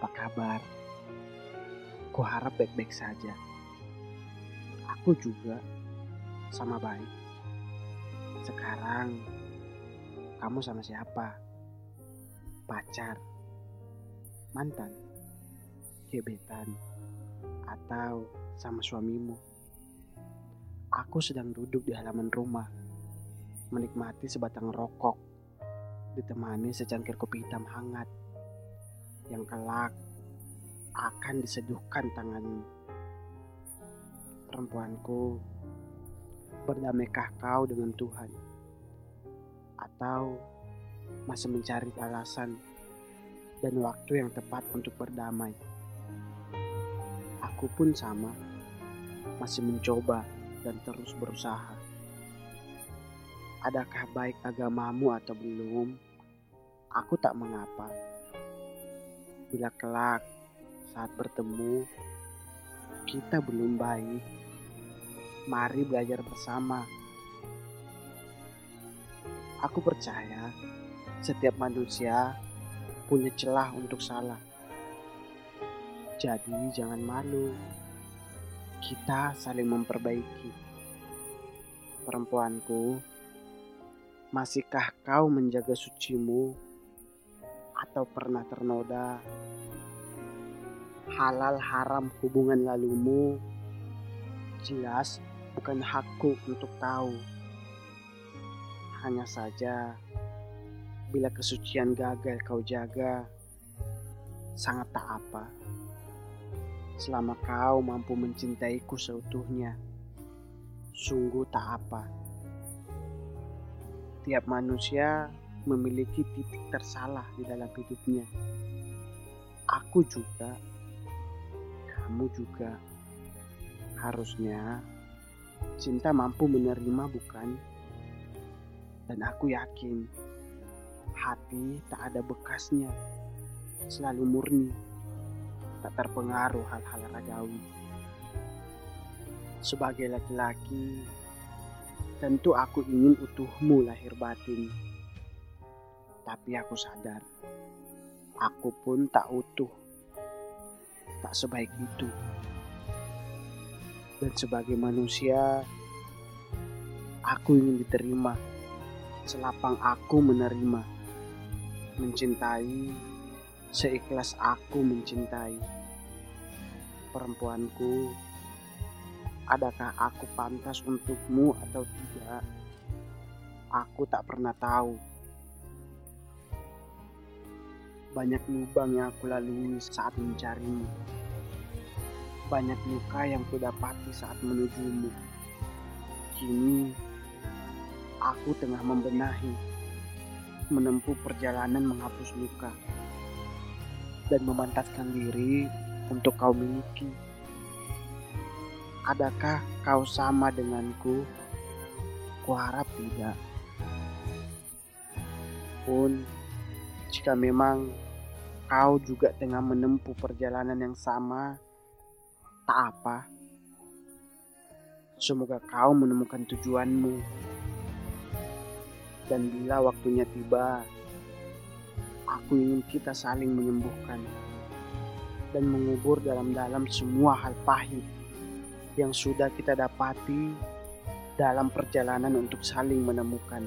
Apa kabar? Ku harap baik-baik saja. Aku juga sama baik. Sekarang kamu sama siapa? Pacar? Mantan? Gebetan? Atau sama suamimu? Aku sedang duduk di halaman rumah, menikmati sebatang rokok, ditemani secangkir kopi hitam hangat yang kelak akan diseduhkan tanganmu. Perempuanku, berdamaikah kau dengan Tuhan? Atau masih mencari alasan dan waktu yang tepat untuk berdamai? Aku pun sama, masih mencoba dan terus berusaha. Adakah baik agamamu atau belum? Aku tak mengapa. Bila kelak saat bertemu kita belum baik, mari belajar bersama. Aku percaya setiap manusia punya celah untuk salah. Jadi jangan malu. Kita saling memperbaiki. Perempuanku, masihkah kau menjaga sucimu atau pernah ternoda halal haram hubungan lalumu jelas bukan hakku untuk tahu. Hanya saja, bila kesucian gagal kau jaga, sangat tak apa. Selama kau mampu mencintaiku seutuhnya, sungguh tak apa. Tiap manusia memiliki titik tersalah di dalam hidupnya. Aku juga, kamu juga. Harusnya cinta mampu menerima, bukan? Dan aku yakin hati tak ada bekasnya, selalu murni, tak terpengaruh hal-hal ragawi. Sebagai laki-laki, tentu aku ingin utuhmu lahir batin. Tapi aku sadar, aku pun tak utuh, tak sebaik itu. Dan sebagai manusia, aku ingin diterima selapang aku menerima, mencintai seikhlas aku mencintai. Perempuanku, adakah aku pantas untukmu atau tidak? Aku tak pernah tahu. Banyak lubang yang aku lalui saat mencarimu. Banyak luka yang kudapati saat menujumu. Kini, aku tengah membenahi, menempuh perjalanan menghapus luka, dan memantaskan diri untuk kau miliki. Adakah kau sama denganku? Kuharap tidak. Pun, jika memang kau juga tengah menempuh perjalanan yang sama, tak apa. Semoga kau menemukan tujuanmu. Dan bila waktunya tiba, aku ingin kita saling menyembuhkan dan mengubur dalam-dalam semua hal pahit yang sudah kita dapati dalam perjalanan untuk saling menemukan.